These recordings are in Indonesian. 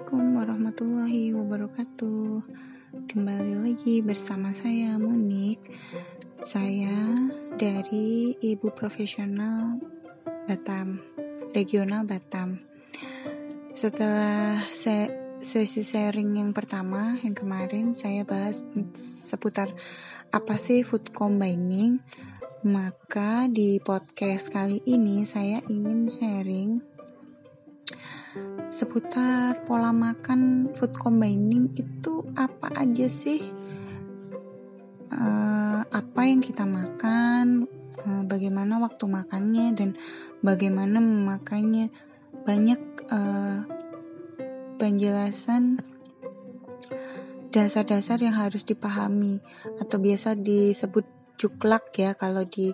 Assalamualaikum warahmatullahi wabarakatuh. Kembali lagi bersama saya Monik. Saya dari Ibu Profesional Batam Regional Batam. Setelah se sesi sharing yang pertama Yang kemarin saya bahas seputar Apa sih food combining Maka di podcast kali ini saya ingin sharing seputar pola makan food combining itu apa aja sih? Uh, apa yang kita makan, uh, bagaimana waktu makannya dan bagaimana memakannya. Banyak uh, penjelasan dasar-dasar yang harus dipahami atau biasa disebut cuklak ya kalau di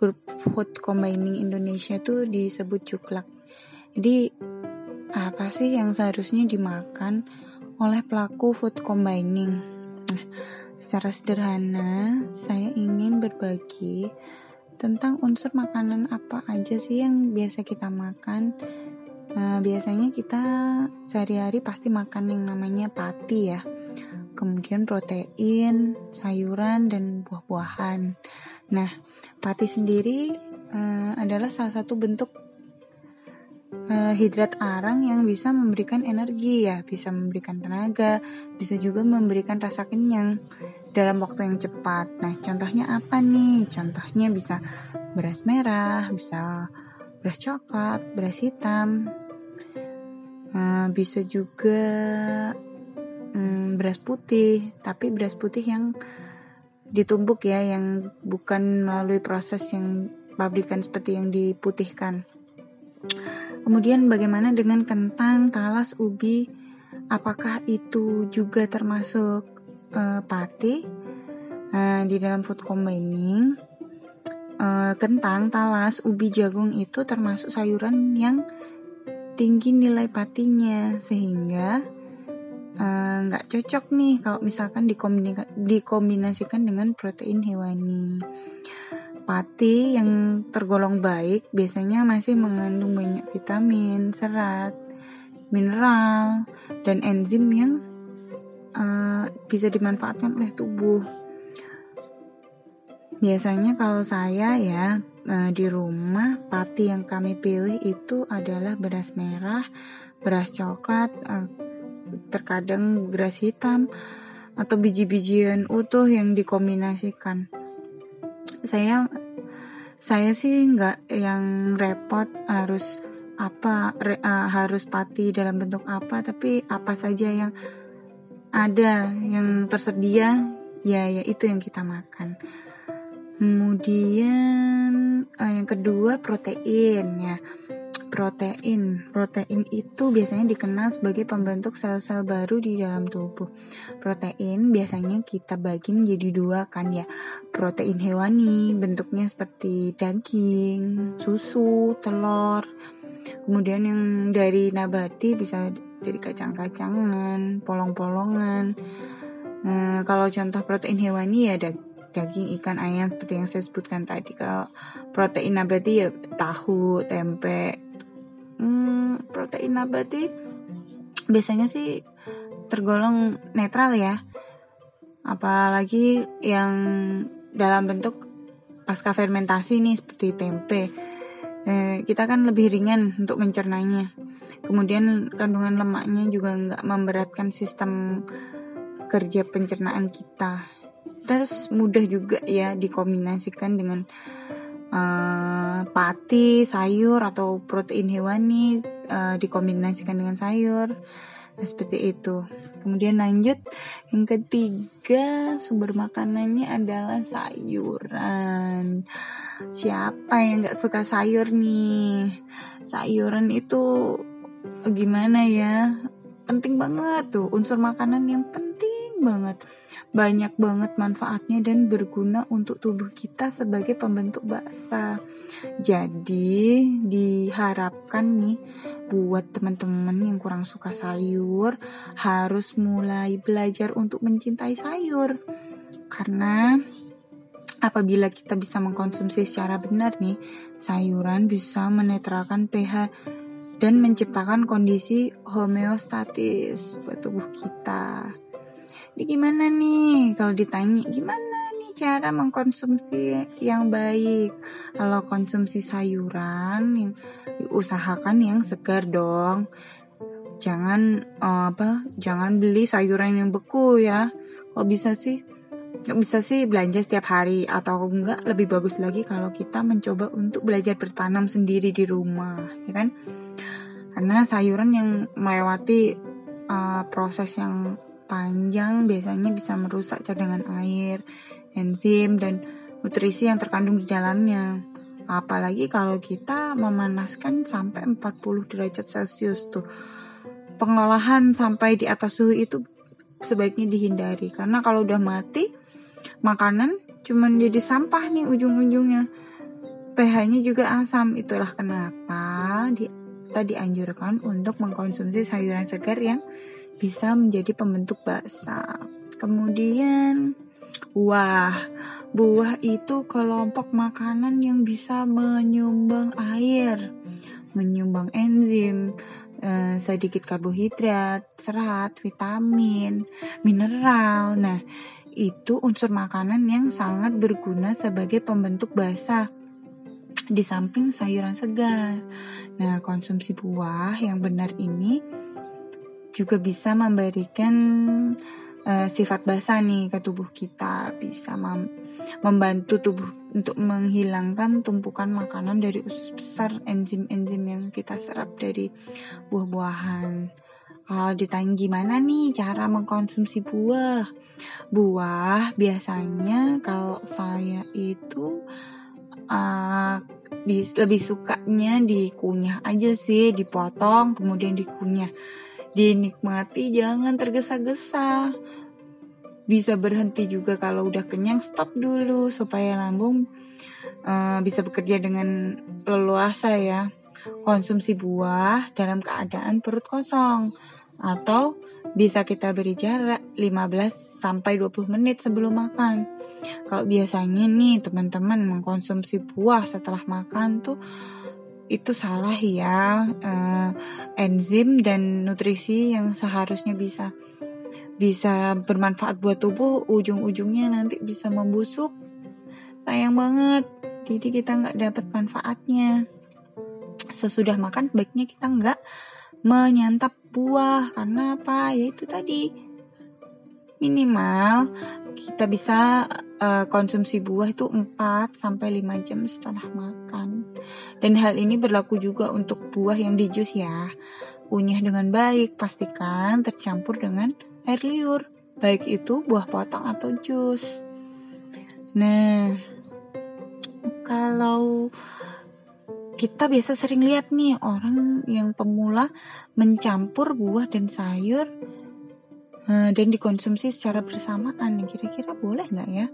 grup food combining Indonesia tuh disebut cuklak. Jadi apa sih yang seharusnya dimakan oleh pelaku food combining? Nah, secara sederhana, saya ingin berbagi tentang unsur makanan apa aja sih yang biasa kita makan. Nah, biasanya kita sehari-hari pasti makan yang namanya pati ya. Kemudian protein, sayuran, dan buah-buahan. Nah, pati sendiri uh, adalah salah satu bentuk uh, hidrat arang yang bisa memberikan energi ya, bisa memberikan tenaga, bisa juga memberikan rasa kenyang dalam waktu yang cepat. Nah, contohnya apa nih? Contohnya bisa beras merah, bisa beras coklat, beras hitam, uh, bisa juga um, beras putih, tapi beras putih yang ditumbuk ya, yang bukan melalui proses yang pabrikan seperti yang diputihkan. Kemudian bagaimana dengan kentang, talas, ubi? Apakah itu juga termasuk uh, pati? Uh, di dalam food combining, uh, kentang, talas, ubi, jagung itu termasuk sayuran yang tinggi nilai patinya sehingga nggak uh, cocok nih kalau misalkan dikombinasikan dengan protein hewani. Pati yang tergolong baik biasanya masih mengandung banyak vitamin, serat, mineral, dan enzim yang uh, bisa dimanfaatkan oleh tubuh. Biasanya kalau saya ya uh, di rumah pati yang kami pilih itu adalah beras merah, beras coklat, uh, terkadang beras hitam atau biji-bijian utuh yang dikombinasikan saya saya sih nggak yang repot harus apa re, uh, harus pati dalam bentuk apa tapi apa saja yang ada yang tersedia ya ya itu yang kita makan. Kemudian uh, yang kedua protein ya protein. Protein itu biasanya dikenal sebagai pembentuk sel-sel baru di dalam tubuh. Protein biasanya kita bagi menjadi dua kan ya. Protein hewani bentuknya seperti daging, susu, telur. Kemudian yang dari nabati bisa dari kacang-kacangan, polong-polongan. Nah, kalau contoh protein hewani ya ada daging, ikan, ayam seperti yang saya sebutkan tadi. Kalau protein nabati ya tahu, tempe, hmm, protein nabati biasanya sih tergolong netral ya. Apalagi yang dalam bentuk pasca fermentasi nih seperti tempe. Eh, kita kan lebih ringan untuk mencernanya. Kemudian kandungan lemaknya juga nggak memberatkan sistem kerja pencernaan kita. Terus mudah juga ya dikombinasikan dengan uh, pati, sayur atau protein hewani uh, dikombinasikan dengan sayur. Nah, seperti itu. Kemudian lanjut yang ketiga sumber makanannya adalah sayuran. Siapa yang nggak suka sayur nih? Sayuran itu gimana ya? Penting banget tuh unsur makanan yang penting banget banyak banget manfaatnya dan berguna untuk tubuh kita sebagai pembentuk basa. Jadi diharapkan nih buat teman-teman yang kurang suka sayur harus mulai belajar untuk mencintai sayur. Karena apabila kita bisa mengkonsumsi secara benar nih, sayuran bisa menetralkan pH dan menciptakan kondisi homeostatis buat tubuh kita. Jadi gimana nih kalau ditanya gimana nih cara mengkonsumsi yang baik? Kalau konsumsi sayuran yang diusahakan yang segar dong. Jangan uh, apa? Jangan beli sayuran yang beku ya. Kok bisa sih? Gak bisa sih belanja setiap hari atau enggak lebih bagus lagi kalau kita mencoba untuk belajar bertanam sendiri di rumah, ya kan? karena sayuran yang melewati uh, proses yang panjang biasanya bisa merusak cadangan air, enzim dan nutrisi yang terkandung di dalamnya. Apalagi kalau kita memanaskan sampai 40 derajat Celcius tuh. Pengolahan sampai di atas suhu itu sebaiknya dihindari karena kalau udah mati makanan cuman jadi sampah nih ujung-ujungnya. pH-nya juga asam. Itulah kenapa di kita dianjurkan untuk mengkonsumsi sayuran segar yang bisa menjadi pembentuk basa. Kemudian buah. Buah itu kelompok makanan yang bisa menyumbang air, menyumbang enzim, eh, sedikit karbohidrat, serat, vitamin, mineral. Nah, itu unsur makanan yang sangat berguna sebagai pembentuk basa di samping sayuran segar. Nah, konsumsi buah yang benar ini juga bisa memberikan uh, sifat basah nih ke tubuh kita, bisa mem membantu tubuh untuk menghilangkan tumpukan makanan dari usus besar enzim-enzim yang kita serap dari buah-buahan. Kalau ditanya gimana nih cara mengkonsumsi buah? Buah biasanya kalau saya itu uh, lebih sukanya dikunyah aja sih, dipotong kemudian dikunyah. Dinikmati jangan tergesa-gesa. Bisa berhenti juga kalau udah kenyang stop dulu supaya lambung uh, bisa bekerja dengan leluasa ya. Konsumsi buah dalam keadaan perut kosong. Atau bisa kita beri jarak 15 sampai 20 menit sebelum makan. Kalau biasanya nih teman-teman mengkonsumsi buah setelah makan tuh itu salah ya uh, enzim dan nutrisi yang seharusnya bisa bisa bermanfaat buat tubuh. Ujung-ujungnya nanti bisa membusuk. Sayang banget jadi kita nggak dapat manfaatnya sesudah makan baiknya kita nggak menyantap buah karena apa ya itu tadi minimal kita bisa uh, konsumsi buah itu 4 sampai 5 jam setelah makan. Dan hal ini berlaku juga untuk buah yang di jus ya. Kunyah dengan baik, pastikan tercampur dengan air liur, baik itu buah potong atau jus. Nah, kalau kita biasa sering lihat nih orang yang pemula mencampur buah dan sayur uh, dan dikonsumsi secara bersamaan. Kira-kira boleh nggak ya?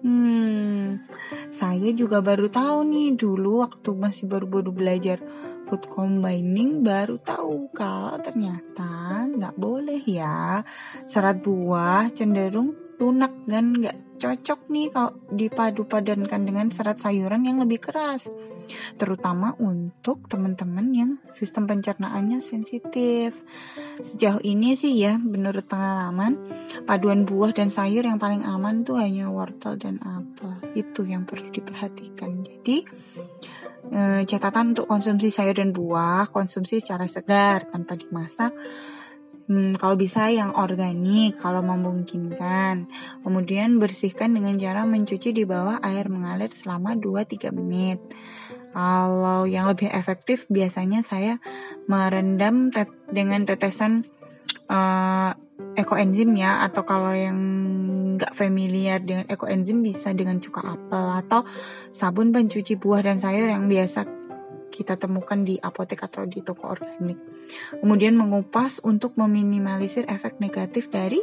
Hmm, saya juga baru tahu nih dulu waktu masih baru-baru belajar food combining baru tahu kalau ternyata nggak boleh ya serat buah cenderung lunak dan nggak cocok nih kalau dipadu padankan dengan serat sayuran yang lebih keras terutama untuk teman-teman yang sistem pencernaannya sensitif. Sejauh ini sih ya, menurut pengalaman, paduan buah dan sayur yang paling aman tuh hanya wortel dan apel. Itu yang perlu diperhatikan. Jadi, eh, catatan untuk konsumsi sayur dan buah, konsumsi secara segar tanpa dimasak. Hmm, kalau bisa yang organik kalau memungkinkan. Kemudian bersihkan dengan cara mencuci di bawah air mengalir selama 2-3 menit. Kalau yang lebih efektif biasanya saya merendam tet dengan tetesan uh, ekoenzim ya atau kalau yang nggak familiar dengan ekoenzim bisa dengan cuka apel atau sabun pencuci buah dan sayur yang biasa kita temukan di apotek atau di toko organik. Kemudian mengupas untuk meminimalisir efek negatif dari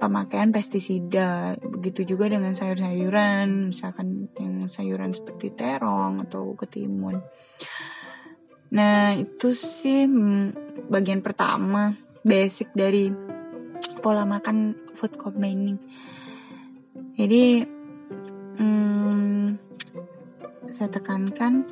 pemakaian pestisida. Begitu juga dengan sayur-sayuran, misalkan yang sayuran seperti terong atau ketimun. Nah, itu sih hmm, bagian pertama basic dari pola makan food combining. Jadi hmm, saya tekankan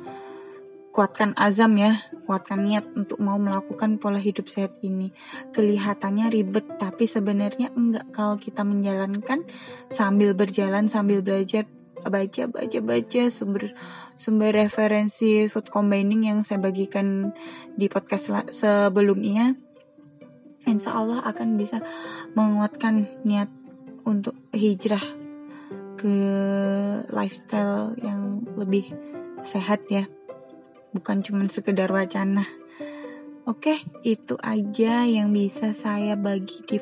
kuatkan azam ya, kuatkan niat untuk mau melakukan pola hidup sehat ini. Kelihatannya ribet, tapi sebenarnya enggak kalau kita menjalankan sambil berjalan, sambil belajar, baca, baca, baca sumber sumber referensi food combining yang saya bagikan di podcast sebelumnya. Insya Allah akan bisa menguatkan niat untuk hijrah ke lifestyle yang lebih sehat ya bukan cuma sekedar wacana. Oke, itu aja yang bisa saya bagi di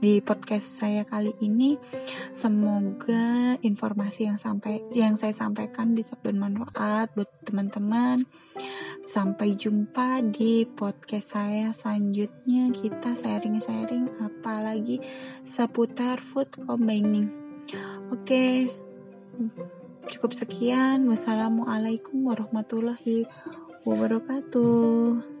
di podcast saya kali ini. Semoga informasi yang sampai yang saya sampaikan bisa bermanfaat buat teman-teman. Sampai jumpa di podcast saya selanjutnya. Kita sharing-sharing apalagi seputar food combining. Oke Cukup sekian. Wassalamualaikum warahmatullahi wabarakatuh.